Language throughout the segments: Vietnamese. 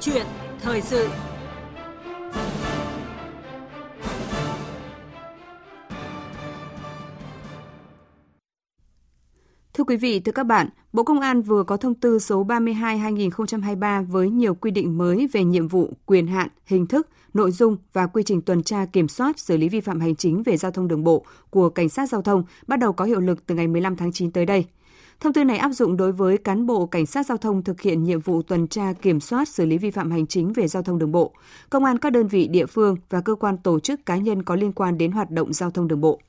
chuyện thời sự Thưa quý vị, thưa các bạn, Bộ Công an vừa có thông tư số 32/2023 với nhiều quy định mới về nhiệm vụ, quyền hạn, hình thức, nội dung và quy trình tuần tra kiểm soát xử lý vi phạm hành chính về giao thông đường bộ của cảnh sát giao thông bắt đầu có hiệu lực từ ngày 15 tháng 9 tới đây. Thông tư này áp dụng đối với cán bộ cảnh sát giao thông thực hiện nhiệm vụ tuần tra kiểm soát xử lý vi phạm hành chính về giao thông đường bộ, công an các đơn vị địa phương và cơ quan tổ chức cá nhân có liên quan đến hoạt động giao thông đường bộ.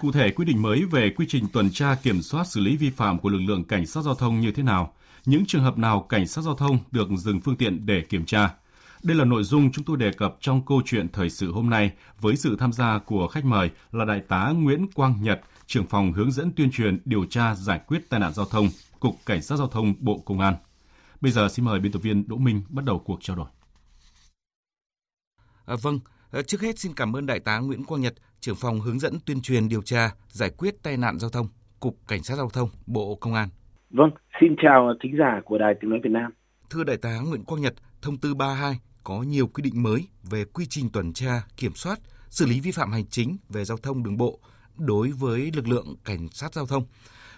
Cụ thể, quy định mới về quy trình tuần tra kiểm soát xử lý vi phạm của lực lượng cảnh sát giao thông như thế nào? Những trường hợp nào cảnh sát giao thông được dừng phương tiện để kiểm tra? Đây là nội dung chúng tôi đề cập trong câu chuyện thời sự hôm nay với sự tham gia của khách mời là Đại tá Nguyễn Quang Nhật, trưởng phòng hướng dẫn tuyên truyền điều tra giải quyết tai nạn giao thông, Cục Cảnh sát Giao thông Bộ Công an. Bây giờ xin mời biên tập viên Đỗ Minh bắt đầu cuộc trao đổi. À, vâng, à, trước hết xin cảm ơn Đại tá Nguyễn Quang Nhật, trưởng phòng hướng dẫn tuyên truyền điều tra giải quyết tai nạn giao thông, Cục Cảnh sát Giao thông, Bộ Công an. Vâng, xin chào thính giả của Đài Tiếng Nói Việt Nam. Thưa Đại tá Nguyễn Quang Nhật, thông tư 32 có nhiều quy định mới về quy trình tuần tra, kiểm soát, xử lý vi phạm hành chính về giao thông đường bộ đối với lực lượng cảnh sát giao thông.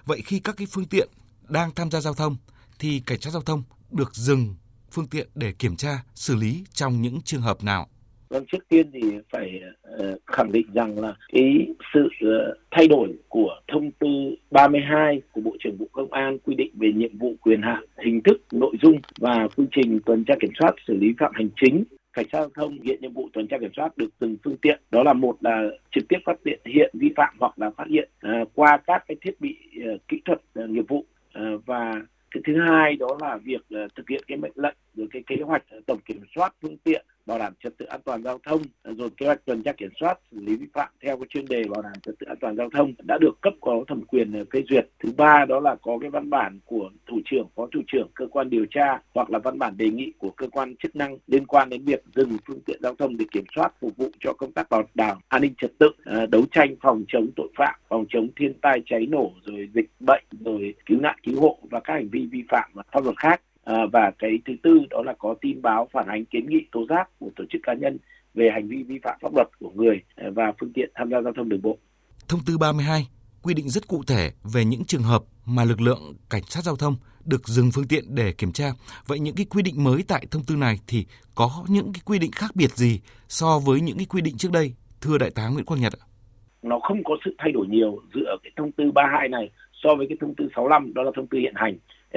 Vậy khi các cái phương tiện đang tham gia giao thông thì cảnh sát giao thông được dừng phương tiện để kiểm tra, xử lý trong những trường hợp nào? Vâng, trước tiên thì phải ờ, khẳng định rằng là cái sự ờ, thay đổi của thông tư 32 của Bộ trưởng Bộ Công an quy định về nhiệm vụ quyền hạn, hình thức, nội dung và quy trình tuần tra kiểm soát xử lý phạm hành chính cảnh sát giao thông hiện nhiệm vụ tuần tra kiểm soát được từng phương tiện. Đó là một là trực tiếp phát hiện hiện vi phạm hoặc là phát hiện uh, qua các cái thiết bị uh, kỹ thuật uh, nghiệp vụ. Uh, và cái thứ hai đó là việc uh, thực hiện cái mệnh lệnh rồi cái kế hoạch tổng kiểm soát phương tiện bảo đảm trật tự an toàn giao thông, rồi kế hoạch tuần tra kiểm soát, xử lý vi phạm theo cái chuyên đề bảo đảm trật tự an toàn giao thông đã được cấp có thẩm quyền phê duyệt. Thứ ba đó là có cái văn bản của thủ trưởng, phó thủ trưởng cơ quan điều tra hoặc là văn bản đề nghị của cơ quan chức năng liên quan đến việc dừng phương tiện giao thông để kiểm soát, phục vụ cho công tác bảo đảm an ninh trật tự à, đấu tranh phòng chống tội phạm, phòng chống thiên tai cháy nổ, rồi dịch bệnh, rồi cứu nạn cứu hộ và các hành vi vi phạm pháp luật khác. À, và cái thứ tư đó là có tin báo phản ánh kiến nghị tố giác của tổ chức cá nhân về hành vi vi phạm pháp luật của người à, và phương tiện tham gia giao thông đường bộ. Thông tư 32 quy định rất cụ thể về những trường hợp mà lực lượng cảnh sát giao thông được dừng phương tiện để kiểm tra. Vậy những cái quy định mới tại thông tư này thì có những cái quy định khác biệt gì so với những cái quy định trước đây? Thưa đại tá Nguyễn Quang Nhật ạ. Nó không có sự thay đổi nhiều giữa cái thông tư 32 này so với cái thông tư 65 đó là thông tư hiện hành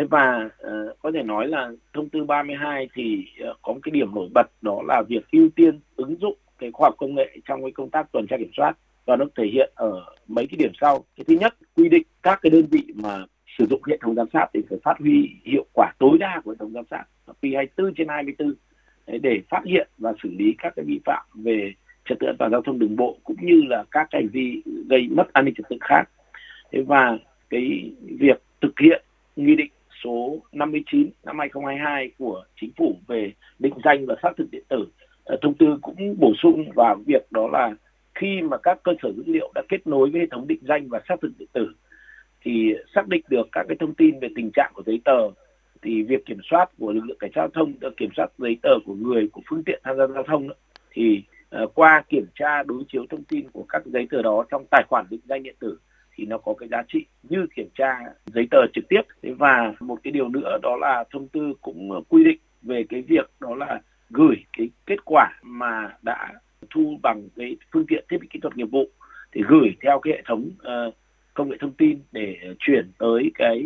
và uh, có thể nói là thông tư 32 thì uh, có một cái điểm nổi bật đó là việc ưu tiên ứng dụng cái khoa học công nghệ trong cái công tác tuần tra kiểm soát và nó thể hiện ở mấy cái điểm sau. Cái thứ nhất, quy định các cái đơn vị mà sử dụng hệ thống giám sát thì phải phát huy hiệu quả tối đa của hệ thống giám sát P24 trên 24 để phát hiện và xử lý các cái vi phạm về trật tự an toàn giao thông đường bộ cũng như là các hành vi gây mất an ninh trật tự khác. Và cái việc thực hiện nghị định số 59 năm 2022 của chính phủ về định danh và xác thực điện tử ờ, thông tư cũng bổ sung vào việc đó là khi mà các cơ sở dữ liệu đã kết nối với hệ thống định danh và xác thực điện tử thì xác định được các cái thông tin về tình trạng của giấy tờ thì việc kiểm soát của lực lượng cảnh sát giao thông được kiểm soát giấy tờ của người, của phương tiện tham gia giao thông thì ờ, qua kiểm tra đối chiếu thông tin của các giấy tờ đó trong tài khoản định danh điện tử thì nó có cái giá trị như kiểm tra giấy tờ trực tiếp. Và một cái điều nữa đó là thông tư cũng quy định về cái việc đó là gửi cái kết quả mà đã thu bằng cái phương tiện thiết bị kỹ thuật nghiệp vụ thì gửi theo cái hệ thống uh, công nghệ thông tin để chuyển tới cái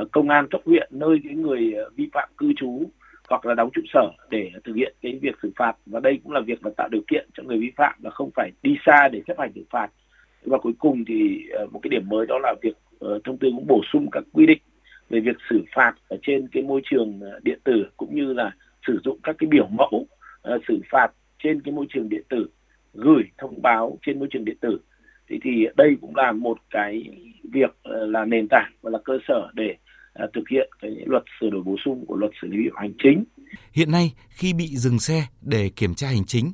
uh, công an cấp huyện nơi cái người ờ, vi phạm cư trú hoặc là đóng trụ sở để thực hiện cái việc xử phạt. Và đây cũng là việc mà tạo điều kiện cho người vi phạm là không phải đi xa để chấp hành xử phạt và cuối cùng thì ờ, một cái điểm mới đó là việc ờ, thông tư cũng bổ sung các quy định về việc xử phạt ở trên cái môi trường ờ, điện tử cũng như là sử dụng các cái biểu mẫu xử phạt trên cái môi trường điện tử gửi thông báo trên môi trường điện tử thì thì đây cũng là một cái việc là nền tảng và là cơ sở để thực hiện cái luật sửa đổi bổ sung của luật xử lý vi phạm hành chính. Hiện nay khi bị dừng xe để kiểm tra hành chính,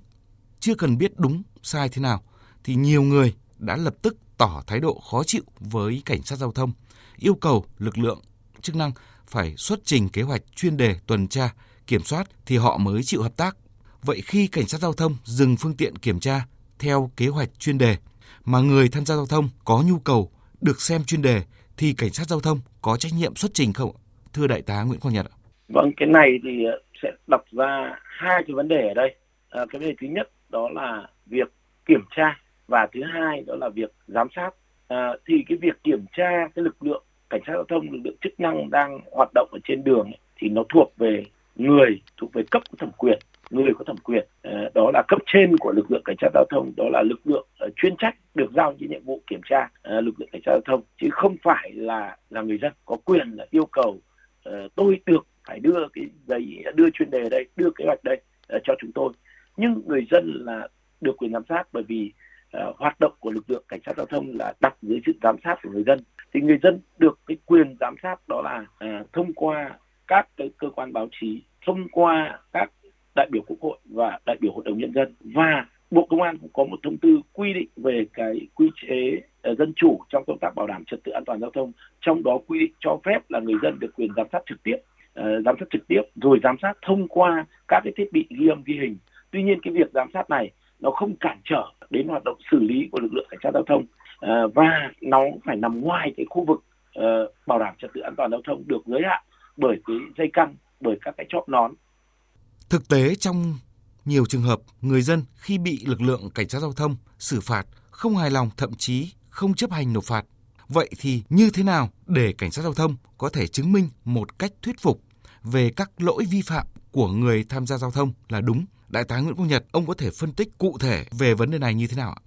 chưa cần biết đúng sai thế nào thì nhiều người đã lập tức tỏ thái độ khó chịu với cảnh sát giao thông, yêu cầu lực lượng chức năng phải xuất trình kế hoạch chuyên đề tuần tra, kiểm soát thì họ mới chịu hợp tác. Vậy khi cảnh sát giao thông dừng phương tiện kiểm tra theo kế hoạch chuyên đề mà người tham gia giao thông có nhu cầu được xem chuyên đề thì cảnh sát giao thông có trách nhiệm xuất trình không? Thưa đại tá Nguyễn Quang Nhật ạ. Vâng, cái này thì ờ, sẽ đặt ra hai cái vấn đề ở đây. À, cái vấn đề thứ nhất đó là việc kiểm tra và thứ hai đó là việc giám sát. À, thì cái việc kiểm tra cái lực lượng cảnh sát giao thông, lực lượng chức năng đang hoạt động ở trên đường ấy, thì nó thuộc về người thuộc về cấp có thẩm quyền người có thẩm quyền. À, đó là cấp trên của lực lượng cảnh sát giao thông đó là lực lượng à, chuyên trách được giao những nhiệm vụ kiểm tra à, lực lượng cảnh sát giao thông. Chứ không phải là là người dân có quyền là yêu cầu tôi được phải đưa cái giấy đưa chuyên đề đây đưa kế hoạch đây cho chúng tôi. Nhưng người dân là được quyền giám sát bởi vì uh, hoạt động của lực lượng cảnh sát giao thông là đặt dưới sự giám sát của người dân. Thì người dân được cái quyền giám sát đó là uh, thông qua các cái cơ quan báo chí thông qua các đại biểu quốc hội và đại biểu hội đồng nhân dân. Và bộ công an cũng có một thông tư quy định về cái quy chế ờ, dân chủ trong công tác bảo đảm trật tự an toàn giao thông. Trong đó quy định cho phép là người dân được quyền giám sát trực tiếp ờ, giám sát trực tiếp rồi giám sát thông qua các cái thiết bị ghi âm ghi hình. Tuy nhiên cái việc giám sát này nó không cản trở đến hoạt động xử lý của lực lượng cảnh sát giao thông ờ, và nó phải nằm ngoài cái khu vực uh, bảo đảm trật tự an toàn giao thông được giới hạn bởi cái dây căng bởi các cái chóp nón Thực tế trong nhiều trường hợp, người dân khi bị lực lượng cảnh sát giao thông xử phạt không hài lòng thậm chí không chấp hành nộp phạt. Vậy thì như thế nào để cảnh sát giao thông có thể chứng minh một cách thuyết phục về các lỗi vi phạm của người tham gia giao thông là đúng? Đại tá Nguyễn Quốc Nhật, ông có thể phân tích cụ thể về vấn đề này như thế nào ạ?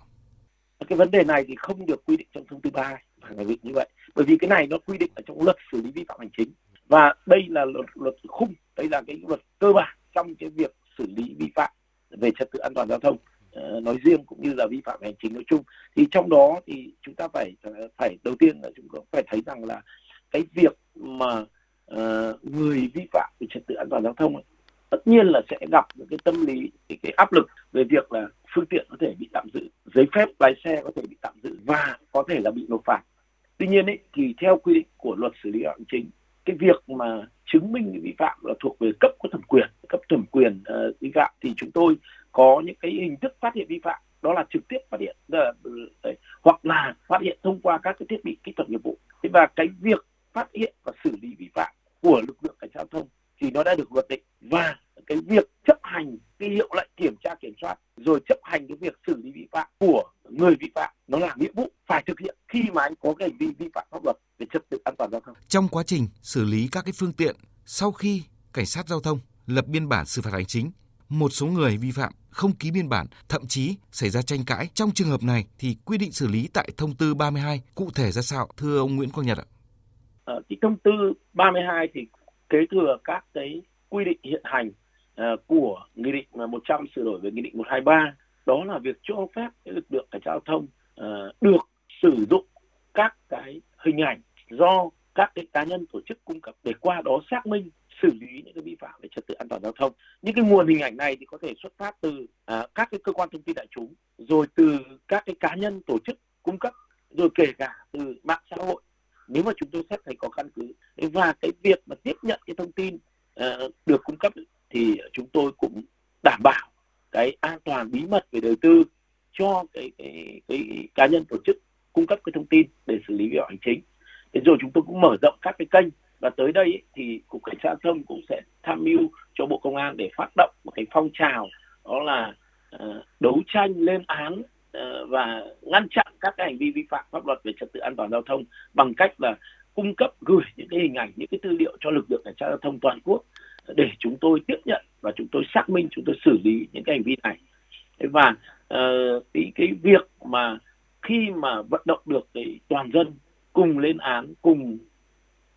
Cái vấn đề này thì không được quy định trong thông tư 3 phải định như vậy. Bởi vì cái này nó quy định ở trong luật xử lý vi phạm hành chính và đây là luật luật khung, đây là cái luật cơ bản trong cái việc xử lý vi phạm về trật tự an toàn giao thông ờ, nói riêng cũng như là vi phạm hành chính nói chung thì trong đó thì chúng ta phải ờ, phải đầu tiên là chúng ta phải thấy rằng là cái việc mà uh, người vi phạm về trật tự an toàn giao thông ấy, tất nhiên là sẽ gặp những cái tâm lý cái, cái áp lực về việc là phương tiện có thể bị tạm giữ giấy phép lái xe có thể bị tạm giữ và có thể là bị nộp phạt. Tuy nhiên ấy, thì theo quy định của luật xử lý hành chính cái việc mà chứng minh vi phạm là thuộc về cấp có thẩm quyền cấp thẩm quyền uh, vi phạm thì chúng tôi có những cái hình thức phát hiện vi phạm đó là trực tiếp phát hiện là, ừ, đấy, hoặc là phát hiện thông qua các cái thiết bị kỹ thuật nghiệp vụ. Thế và cái việc phát hiện và xử lý vi phạm của lực lượng cảnh sát giao thông thì nó đã được luật định và cái việc chấp hành cái hiệu lệnh kiểm tra kiểm soát rồi chấp hành cái việc xử lý vi phạm của người vi phạm nó là nghĩa vụ phải thực hiện khi mà anh có cái hành vi vi phạm pháp luật về trật tự an toàn giao thông. Trong quá trình xử lý các cái phương tiện sau khi cảnh sát giao thông lập biên bản xử phạt hành chính, một số người vi phạm không ký biên bản, thậm chí xảy ra tranh cãi. Trong trường hợp này thì quy định xử lý tại thông tư 32 cụ thể ra sao thưa ông Nguyễn Quang Nhật ạ? Ờ, cái thông tư 32 thì kế thừa các cái quy định hiện hành uh, của nghị định 100 sửa đổi về nghị định 123 đó là việc cho phép cái lực lượng cảnh sát giao thông uh, được sử dụng các cái hình ảnh do các cái cá nhân tổ chức cung cấp để qua đó xác minh xử lý những cái vi phạm về trật tự an toàn giao thông. Những cái nguồn hình ảnh này thì có thể xuất phát từ à, các cái cơ quan thông tin đại chúng rồi từ các cái cá nhân tổ chức cung cấp rồi kể cả từ mạng xã hội nếu mà chúng tôi xét thấy có căn cứ và cái việc mà tiếp nhận cái thông tin uh, được cung cấp thì chúng tôi cũng đảm bảo cái an toàn bí mật về đời tư cho cái, cái, cái cá nhân tổ chức cung cấp cái thông tin để xử lý vi phạm hành chính. Thế rồi chúng tôi cũng mở rộng các cái kênh và tới đây thì cục cảnh sát giao thông cũng sẽ tham mưu cho bộ công an để phát động một cái phong trào đó là uh, đấu tranh lên án Ờ, và ngăn chặn các cái hành vi vi phạm pháp luật về trật tự an toàn giao thông bằng cách là cung cấp gửi những cái hình ảnh những cái tư liệu cho lực lượng cảnh sát giao thông toàn quốc để chúng tôi tiếp nhận và chúng tôi xác minh chúng tôi xử lý những cái hành vi này. Và uh, cái cái việc mà khi mà vận động được cái toàn dân cùng lên án cùng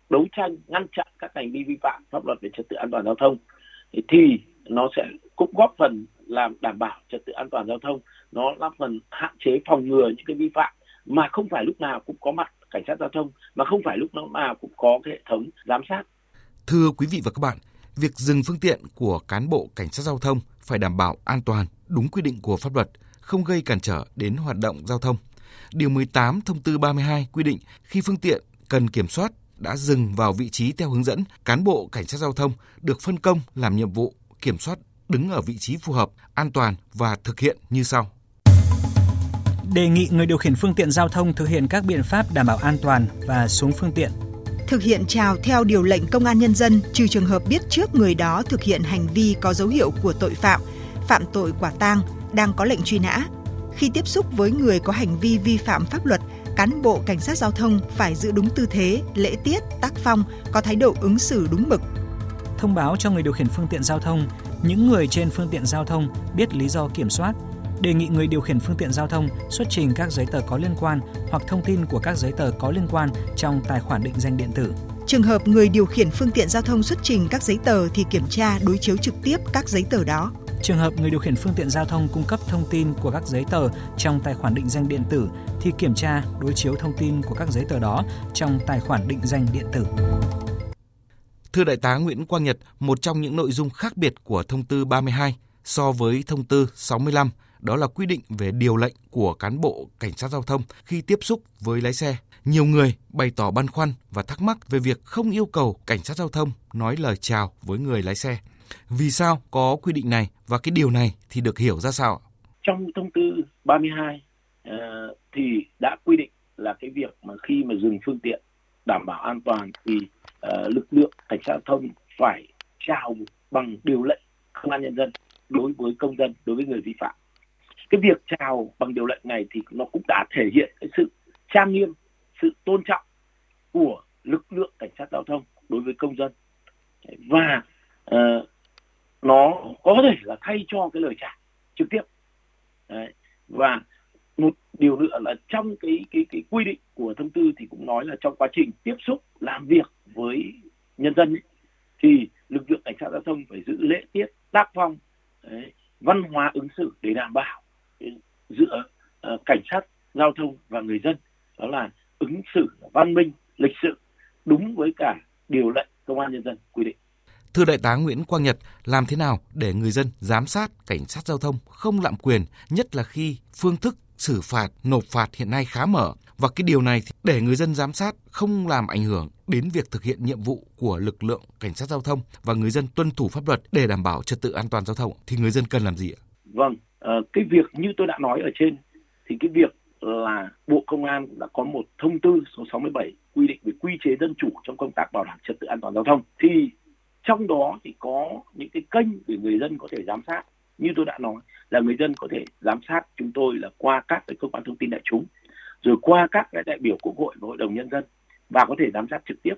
đấu tranh ngăn chặn các hành vi vi phạm pháp luật về trật tự an toàn giao thông thì nó sẽ cũng góp phần làm đảm bảo trật tự an toàn giao thông nó là phần hạn chế phòng ngừa những cái vi phạm mà không phải lúc nào cũng có mặt cảnh sát giao thông mà không phải lúc nào cũng có cái hệ thống giám sát thưa quý vị và các bạn việc dừng phương tiện của cán bộ cảnh sát giao thông phải đảm bảo an toàn đúng quy định của pháp luật không gây cản trở đến hoạt động giao thông Điều 18 thông tư 32 quy định khi phương tiện cần kiểm soát đã dừng vào vị trí theo hướng dẫn, cán bộ cảnh sát giao thông được phân công làm nhiệm vụ kiểm soát đứng ở vị trí phù hợp, an toàn và thực hiện như sau. Đề nghị người điều khiển phương tiện giao thông thực hiện các biện pháp đảm bảo an toàn và xuống phương tiện. Thực hiện chào theo điều lệnh công an nhân dân trừ trường hợp biết trước người đó thực hiện hành vi có dấu hiệu của tội phạm, phạm tội quả tang, đang có lệnh truy nã. Khi tiếp xúc với người có hành vi vi phạm pháp luật, cán bộ cảnh sát giao thông phải giữ đúng tư thế, lễ tiết, tác phong, có thái độ ứng xử đúng mực. Thông báo cho người điều khiển phương tiện giao thông, những người trên phương tiện giao thông biết lý do kiểm soát, đề nghị người điều khiển phương tiện giao thông xuất trình các giấy tờ có liên quan hoặc thông tin của các giấy tờ có liên quan trong tài khoản định danh điện tử. Trường hợp người điều khiển phương tiện giao thông xuất trình các giấy tờ thì kiểm tra đối chiếu trực tiếp các giấy tờ đó. Trường hợp người điều khiển phương tiện giao thông cung cấp thông tin của các giấy tờ trong tài khoản định danh điện tử thì kiểm tra đối chiếu thông tin của các giấy tờ đó trong tài khoản định danh điện tử. Thưa Đại tá Nguyễn Quang Nhật, một trong những nội dung khác biệt của thông tư 32 so với thông tư 65 đó là quy định về điều lệnh của cán bộ cảnh sát giao thông khi tiếp xúc với lái xe. Nhiều người bày tỏ băn khoăn và thắc mắc về việc không yêu cầu cảnh sát giao thông nói lời chào với người lái xe. Vì sao có quy định này và cái điều này thì được hiểu ra sao? Trong thông tư 32 uh, ờ, thì đã quy định là cái việc mà khi mà dừng phương tiện đảm bảo an toàn thì uh, lực lượng cảnh sát giao thông phải chào bằng điều lệnh công an nhân dân đối với công dân đối với người vi phạm cái việc chào bằng điều lệnh này thì nó cũng đã thể hiện cái sự trang nghiêm sự tôn trọng của lực lượng cảnh sát giao thông đối với công dân và uh, nó có thể là thay cho cái lời chào trực tiếp Đấy. và một điều nữa là trong cái cái cái quy định của thông tư thì cũng nói là trong quá trình tiếp xúc làm việc với nhân dân ấy, thì lực lượng cảnh sát giao thông phải giữ lễ tiết tác phong đấy, văn hóa ứng xử để đảm bảo giữa uh, cảnh sát giao thông và người dân đó là ứng xử văn minh lịch sự đúng với cả điều lệnh công an nhân dân quy định Thưa Đại tá Nguyễn Quang Nhật, làm thế nào để người dân giám sát cảnh sát giao thông không lạm quyền, nhất là khi phương thức xử phạt, nộp phạt hiện nay khá mở và cái điều này để người dân giám sát không làm ảnh hưởng đến việc thực hiện nhiệm vụ của lực lượng cảnh sát giao thông và người dân tuân thủ pháp luật để đảm bảo trật tự an toàn giao thông thì người dân cần làm gì ạ? Vâng, uh, cái việc như tôi đã nói ở trên thì cái việc là Bộ Công an đã có một thông tư số 67 quy định về quy chế dân chủ trong công tác bảo đảm trật tự an toàn giao thông thì trong đó thì có những cái kênh để người dân có thể giám sát. Như tôi đã nói là người dân có thể giám sát chúng tôi là qua các cái cơ quan thông tin đại chúng rồi qua các cái đại biểu quốc hội và hội đồng nhân dân và có thể giám sát trực tiếp.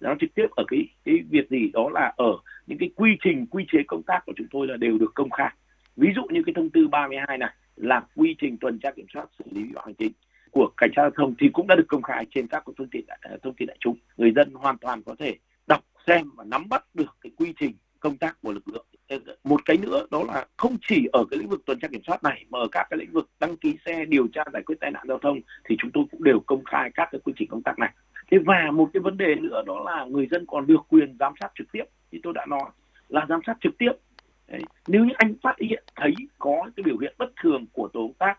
Giám sát trực tiếp ở cái cái việc gì đó là ở những cái quy trình quy chế công tác của chúng tôi là đều được công khai ví dụ như cái thông tư 32 này là quy trình tuần tra kiểm soát xử lý vi phạm hành chính của cảnh sát giao thông thì cũng đã được công khai trên các phương tiện ờ, thông tin đại chúng. Người dân hoàn toàn có thể đọc, xem và nắm bắt được cái quy trình công tác của lực lượng. Ờ, một cái nữa đó là không chỉ ở cái lĩnh vực tuần tra kiểm soát này mà ở các cái lĩnh vực đăng ký xe, điều tra giải quyết tai nạn giao thông thì chúng tôi cũng đều công khai các cái quy trình công tác này. Thế và một cái vấn đề nữa đó là người dân còn được quyền giám sát trực tiếp, như tôi đã nói, là giám sát trực tiếp Đấy. nếu như anh phát hiện thấy có cái biểu hiện bất thường của tổ công tác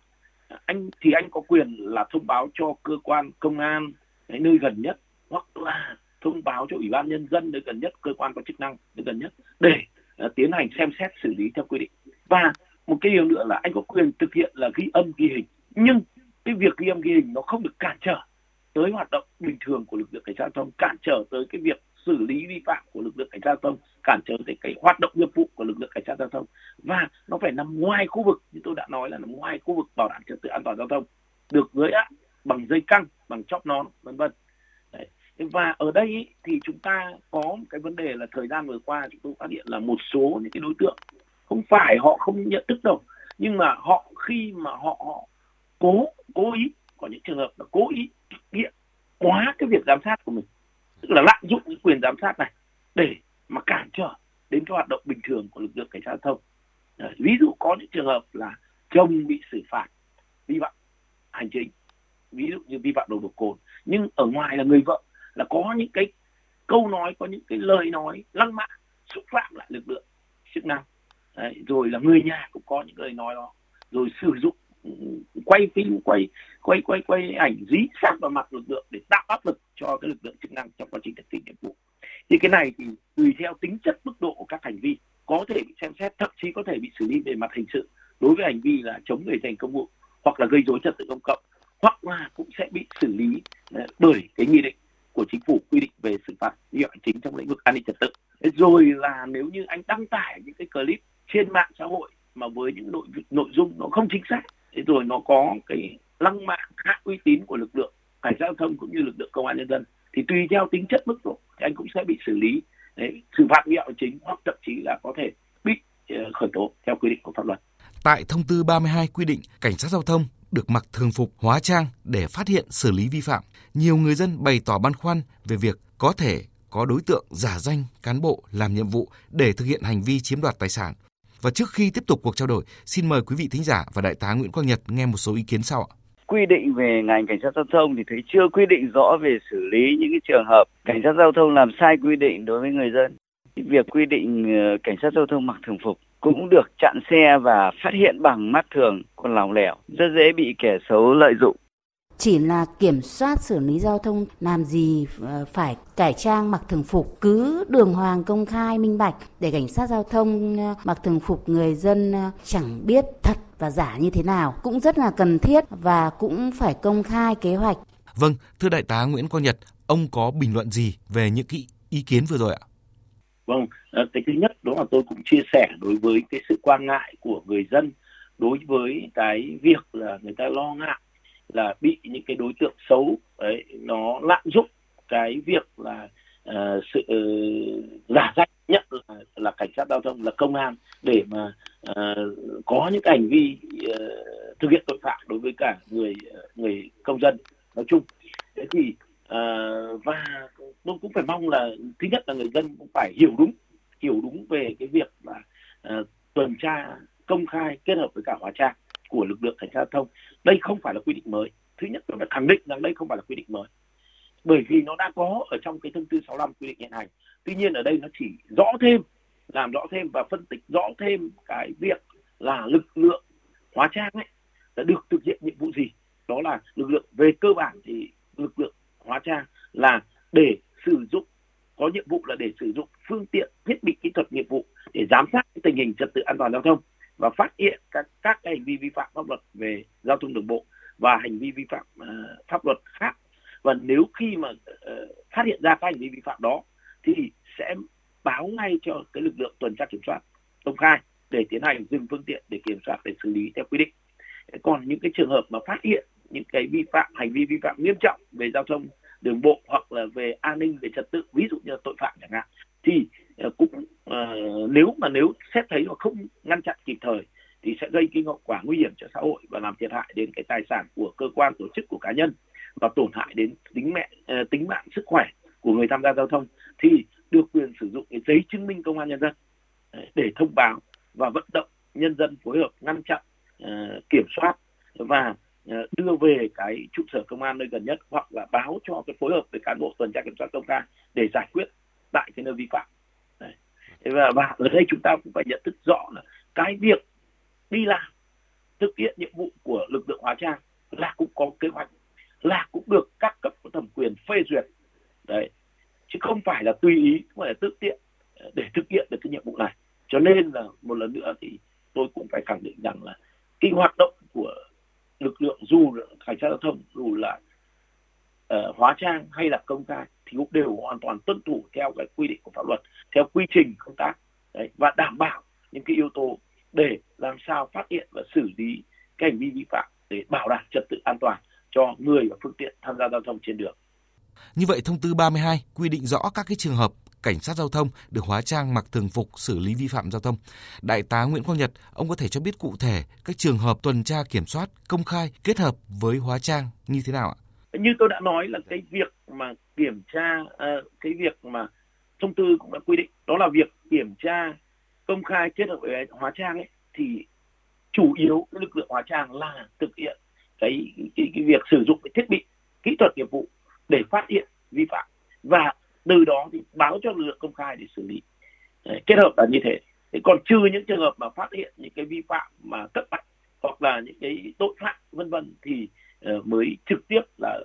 anh thì anh có quyền là thông báo cho cơ quan công an nơi gần nhất hoặc là thông báo cho ủy ban nhân dân nơi gần nhất cơ quan có chức năng nơi gần nhất để uh, tiến hành xem xét xử lý theo quy định và một cái điều nữa là anh có quyền thực hiện là ghi âm ghi hình nhưng cái việc ghi âm ghi hình nó không được cản trở tới hoạt động bình thường của lực lượng cảnh sát giao thông cản trở tới cái việc xử lý vi phạm của lực lượng cảnh sát giao thông cản trở tới cái hoạt động nghiệp vụ của lực lượng cảnh sát giao thông. Và nó phải nằm ngoài khu vực như tôi đã nói là nằm ngoài khu vực bảo đảm trật tự an toàn giao thông. Được giới hạn bằng dây căng bằng chóp nón vân vân. Và ở đây ý, thì chúng ta có một cái vấn đề là thời gian vừa qua chúng tôi phát hiện là một số những cái đối tượng không phải họ không nhận thức đâu nhưng mà họ khi mà họ, họ cố cố ý có những trường hợp là cố ý thực hiện quá cái việc giám sát của mình tức là lạm dụng cái quyền giám sát này để mà cản trở đến cái hoạt động bình thường của lực lượng cảnh sát giao thông. Đấy, ví dụ có những trường hợp là chồng bị xử phạt vi phạm hành chính ví dụ như vi phạm nồng độ cồn. Nhưng ở ngoài là người vợ là có những cái câu nói có những cái lời nói lăng mạ xúc phạm lại lực lượng chức năng. Đấy, rồi là người nhà cũng có những lời nói đó. Rồi sử dụng ừ, quay phim quay quay quay quay ảnh dí sát vào mặt lực lượng để tạo áp lực cho cái lực lượng chức năng trong quá trình thực hiện nhiệm vụ thì cái này thì tùy theo tính chất mức độ của các hành vi, có thể bị xem xét, thậm chí có thể bị xử lý về mặt hình sự đối với hành vi là chống người thành công vụ hoặc là gây dối trật tự công cộng, hoặc là cũng sẽ bị xử lý ờ, bởi cái nghị định của chính phủ quy định về xử phạt vi phạm chính trong lĩnh vực an ninh trật tự. Rồi là nếu như anh đăng tải những cái clip trên mạng xã hội mà với những nội nội dung nó không chính xác rồi nó có cái lăng mạ hạ uy tín của lực lượng cảnh sát giao thông cũng như lực lượng công an nhân dân, thì tùy theo tính chất mức độ thì anh cũng sẽ bị xử lý Đấy, xử phạt vi phạm chính hoặc thậm chí là có thể bị ờ, khởi tố theo quy định của pháp luật. Tại thông tư 32 quy định cảnh sát giao thông được mặc thường phục hóa trang để phát hiện xử lý vi phạm. Nhiều người dân bày tỏ băn khoăn về việc có thể có đối tượng giả danh cán bộ làm nhiệm vụ để thực hiện hành vi chiếm đoạt tài sản. Và trước khi tiếp tục cuộc trao đổi, xin mời quý vị thính giả và đại tá Nguyễn Quang Nhật nghe một số ý kiến sau ạ quy định về ngành cảnh sát giao thông thì thấy chưa quy định rõ về xử lý những cái trường hợp cảnh sát giao thông làm sai quy định đối với người dân. Việc quy định ờ, cảnh sát giao thông mặc thường phục cũng được chặn xe và phát hiện bằng mắt thường còn lòng lẻo, rất dễ bị kẻ xấu lợi dụng chỉ là kiểm soát xử lý giao thông làm gì ờ, phải cải trang mặc thường phục cứ đường hoàng công khai minh bạch để cảnh sát giao thông ờ, mặc thường phục người dân chẳng biết thật và giả như thế nào cũng rất là cần thiết và cũng phải công khai kế hoạch. Vâng, thưa đại tá Nguyễn Quang Nhật, ông có bình luận gì về những cái ý kiến vừa rồi ạ? Vâng, ờ, cái thứ nhất đó là tôi cũng chia sẻ đối với cái sự quan ngại của người dân đối với cái việc là người ta lo ngại là bị những cái đối tượng xấu đấy nó lạm dụng cái việc là uh, sự uh, giả danh nhất là, là cảnh sát giao thông là công an để mà uh, có những hành vi uh, thực hiện tội phạm đối với cả người người công dân nói chung. Thế thì uh, và tôi cũng phải mong là thứ nhất là người dân cũng phải hiểu đúng hiểu đúng về cái việc là uh, tuần tra công khai kết hợp với cả hóa trang của lực lượng cảnh sát giao thông. Đây không phải là quy định mới. Thứ nhất tôi phải khẳng định rằng đây không phải là quy định mới bởi vì nó đã có ở trong cái thông tư 65 quy định hiện hành. Tuy nhiên ở đây nó chỉ rõ thêm làm rõ thêm và phân tích rõ thêm cái việc là lực lượng hóa trang ấy đã được thực hiện nhiệm vụ gì. Đó là lực lượng về cơ bản thì lực lượng hóa trang là để sử dụng có nhiệm vụ là để sử dụng phương tiện thiết bị kỹ thuật nghiệp vụ để giám sát tình hình trật tự an toàn giao thông và phát hiện các các hành vi vi phạm pháp luật về giao thông đường bộ và hành vi vi phạm uh, pháp luật khác và nếu khi mà uh, phát hiện ra các hành vi vi phạm đó thì sẽ báo ngay cho cái lực lượng tuần tra kiểm soát công khai để tiến hành dừng phương tiện để kiểm soát để xử lý theo quy định. Còn những cái trường hợp mà phát hiện những cái vi phạm hành vi vi phạm nghiêm trọng về giao thông đường bộ hoặc là về an ninh về trật tự ví dụ như là tội phạm chẳng hạn thì ờ, cũng uh, nếu mà nếu xét thấy mà không ngăn chặn kịp thời thì sẽ gây cái hậu quả nguy hiểm cho xã hội và làm thiệt hại đến cái tài sản của cơ quan tổ chức của cá nhân và tổn hại đến tính mẹ ờ, tính mạng sức khỏe của người tham gia giao thông thì được quyền sử dụng cái giấy chứng minh công an nhân dân ờ, để thông báo và vận động nhân dân phối hợp ngăn chặn ờ, kiểm soát và đưa về cái trụ sở công an nơi gần nhất hoặc là báo cho cái phối hợp với cán bộ tuần tra kiểm soát công an để giải quyết tại cái nơi vi phạm Đấy. và và ở đây chúng ta cũng phải nhận thức rõ là cái việc đi làm, thực hiện nhiệm vụ của lực lượng hóa trang là cũng có kế hoạch cũng được các cấp có thẩm quyền phê duyệt. Đấy. Chứ không phải là tùy ý không phải là tự tiện ờ, để thực hiện được cái nhiệm vụ này. Cho nên là một lần nữa thì tôi cũng phải khẳng định rằng là cái hoạt động của lực lượng dù là cảnh sát giao thông dù là uh, hóa trang hay là công khai thì cũng đều hoàn toàn tuân thủ theo cái quy định của pháp luật theo quy trình công tác. Đấy, và đảm bảo những cái yếu tố để làm sao phát hiện và xử lý cái hành vi vi phạm để bảo đảm trật tự an toàn cho người và phương tiện tham gia giao thông trên đường. Như vậy thông tư 32 quy định rõ các cái trường hợp cảnh sát giao thông được hóa trang mặc thường phục xử lý vi phạm giao thông. Đại tá Nguyễn Quang Nhật, ông có thể cho biết cụ thể các trường hợp tuần tra kiểm soát công khai kết hợp với hóa trang như thế nào ạ? Như tôi đã nói là cái việc mà kiểm tra uh, cái việc mà thông tư cũng đã quy định đó là việc kiểm tra công khai kết hợp với hóa trang ấy thì chủ yếu lực lượng hóa trang là thực hiện cái cái, cái việc sử dụng cái thiết bị kỹ thuật nghiệp vụ để phát hiện vi phạm. Và từ đó thì báo cho lực lượng công khai để xử lý. Đấy, kết hợp là như thế. Thế còn trừ những trường hợp mà phát hiện những cái vi phạm mà cấp bách hoặc là những cái tội phạm vân vân thì uh, mới trực tiếp là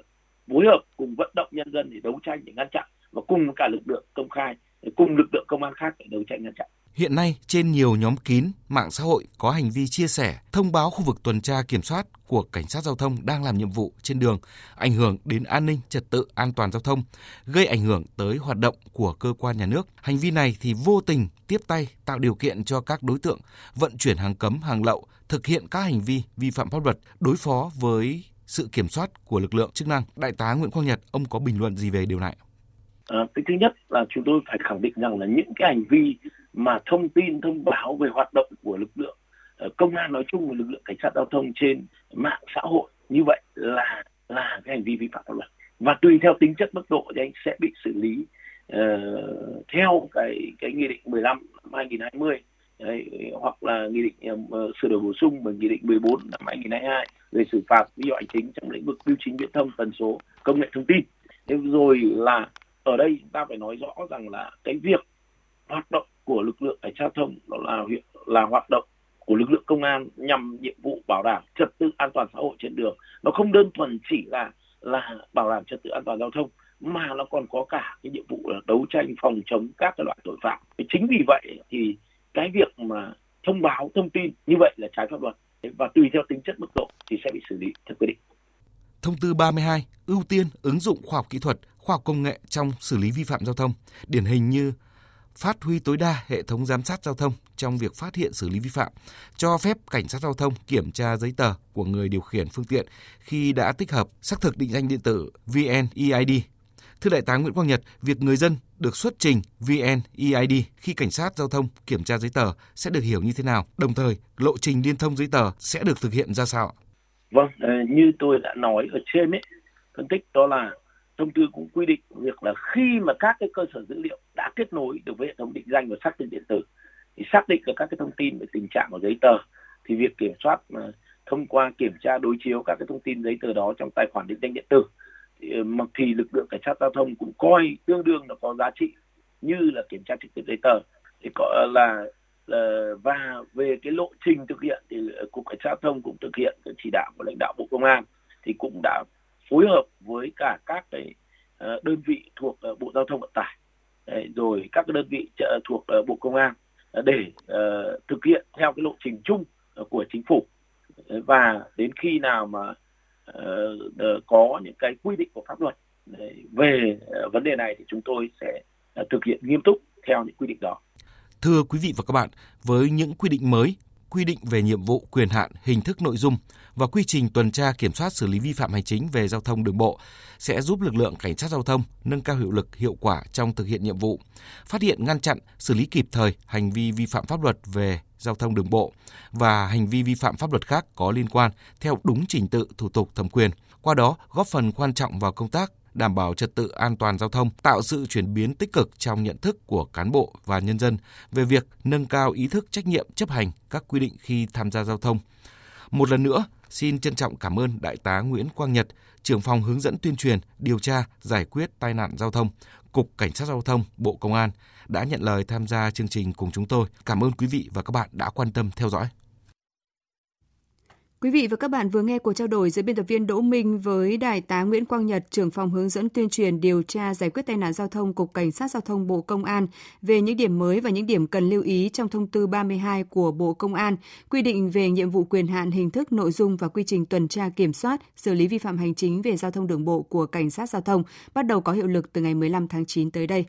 phối hợp cùng vận động nhân dân để đấu tranh để ngăn chặn và cùng cả lực lượng công khai cùng lực lượng công an khác để đấu tranh ngăn chặn. Hiện nay, trên nhiều nhóm kín, mạng xã hội có hành vi chia sẻ, thông báo khu vực tuần tra kiểm soát của cảnh sát giao thông đang làm nhiệm vụ trên đường, ảnh hưởng đến an ninh, trật tự, an toàn giao thông, gây ảnh hưởng tới hoạt động của cơ quan nhà nước. Hành vi này thì vô tình tiếp tay tạo điều kiện cho các đối tượng vận chuyển hàng cấm, hàng lậu, thực hiện các hành vi vi phạm pháp luật, đối phó với sự kiểm soát của lực lượng chức năng. Đại tá Nguyễn Quang Nhật, ông có bình luận gì về điều này? À, cái thứ nhất là chúng tôi phải khẳng định rằng là những cái hành vi mà thông tin thông báo về hoạt động của lực lượng ờ, công an nói chung và lực lượng cảnh sát giao thông trên mạng xã hội như vậy là là cái hành vi vi phạm pháp luật. Và tùy theo tính chất mức độ thì anh sẽ bị xử lý uh, theo cái cái nghị định 15 năm 2020 Đấy, hoặc là nghị định uh, sửa đổi bổ sung bằng nghị định 14 năm 2022 về xử phạt vi phạm hành chính trong lĩnh vực bưu chính viễn thông tần số công nghệ thông tin. Thế rồi là ở đây chúng ta phải nói rõ rằng là cái việc hoạt động của lực lượng cảnh sát thông đó là là hoạt động của lực lượng công an nhằm nhiệm vụ bảo đảm trật tự an toàn xã hội trên đường. Nó không đơn thuần chỉ là là bảo đảm trật tự an toàn giao thông mà nó còn có cả cái nhiệm vụ là đấu tranh phòng chống các cái loại tội phạm. Chính vì vậy thì cái việc mà thông báo thông tin như vậy là trái pháp luật. Và tùy theo tính chất mức độ thì sẽ bị xử lý theo quy định. Thông tư 32 ưu tiên ứng dụng khoa học kỹ thuật, khoa học công nghệ trong xử lý vi phạm giao thông, điển hình như phát huy tối đa hệ thống giám sát giao thông trong việc phát hiện xử lý vi phạm, cho phép cảnh sát giao thông kiểm tra giấy tờ của người điều khiển phương tiện khi đã tích hợp xác thực định danh điện tử VNEID. Thưa Đại tá Nguyễn Quang Nhật, việc người dân được xuất trình VNEID khi cảnh sát giao thông kiểm tra giấy tờ sẽ được hiểu như thế nào? Đồng thời, lộ trình liên thông giấy tờ sẽ được thực hiện ra sao? Vâng, ờ, như tôi đã nói ở trên ấy, phân tích đó là thông tư cũng quy định việc là khi mà các cái cơ sở dữ liệu đã kết nối được với hệ thống định danh và xác thực điện tử thì xác định được các cái thông tin về tình trạng của giấy tờ thì việc kiểm soát mà thông qua kiểm tra đối chiếu các cái thông tin giấy tờ đó trong tài khoản định danh điện tử thì, ờ, mặc thì lực lượng cảnh sát giao thông cũng coi tương đương là có giá trị như là kiểm tra trực tiếp giấy tờ. Thì có ờ, là là và về cái lộ trình thực hiện thì cục cảnh sát giao thông cũng thực hiện cái chỉ đạo của lãnh đạo bộ công an thì cũng đã phối hợp với cả các cái ờ, đơn vị thuộc ờ, bộ giao thông vận tải rồi các cái đơn vị ờ, thuộc bộ công an để thực hiện theo cái lộ trình chung của chính phủ và đến khi nào mà có những cái quy định của pháp luật về vấn đề này thì chúng tôi sẽ thực hiện nghiêm túc theo những quy định đó. Thưa quý vị và các bạn, với những quy định mới quy định về nhiệm vụ, quyền hạn, hình thức nội dung và quy trình tuần tra kiểm soát xử lý vi phạm hành chính về giao thông đường bộ sẽ giúp lực lượng cảnh sát giao thông nâng cao hiệu lực, hiệu quả trong thực hiện nhiệm vụ, phát hiện ngăn chặn, xử lý kịp thời hành vi vi phạm pháp luật về giao thông đường bộ và hành vi vi phạm pháp luật khác có liên quan theo đúng trình tự thủ tục thẩm quyền. Qua đó góp phần quan trọng vào công tác đảm bảo trật tự an toàn giao thông, tạo sự chuyển biến tích cực trong nhận thức của cán bộ và nhân dân về việc nâng cao ý thức trách nhiệm chấp hành các quy định khi tham gia giao thông. Một lần nữa, xin trân trọng cảm ơn Đại tá Nguyễn Quang Nhật, trưởng phòng hướng dẫn tuyên truyền, điều tra, giải quyết tai nạn giao thông, Cục Cảnh sát Giao thông, Bộ Công an đã nhận lời tham gia chương trình cùng chúng tôi. Cảm ơn quý vị và các bạn đã quan tâm theo dõi. Quý vị và các bạn vừa nghe cuộc trao đổi giữa biên tập viên Đỗ Minh với Đại tá Nguyễn Quang Nhật, trưởng phòng hướng dẫn tuyên truyền điều tra giải quyết tai nạn giao thông Cục Cảnh sát Giao thông Bộ Công an về những điểm mới và những điểm cần lưu ý trong thông tư 32 của Bộ Công an, quy định về nhiệm vụ quyền hạn hình thức nội dung và quy trình tuần tra kiểm soát, xử lý vi phạm hành chính về giao thông đường bộ của Cảnh sát Giao thông bắt đầu có hiệu lực từ ngày 15 tháng 9 tới đây.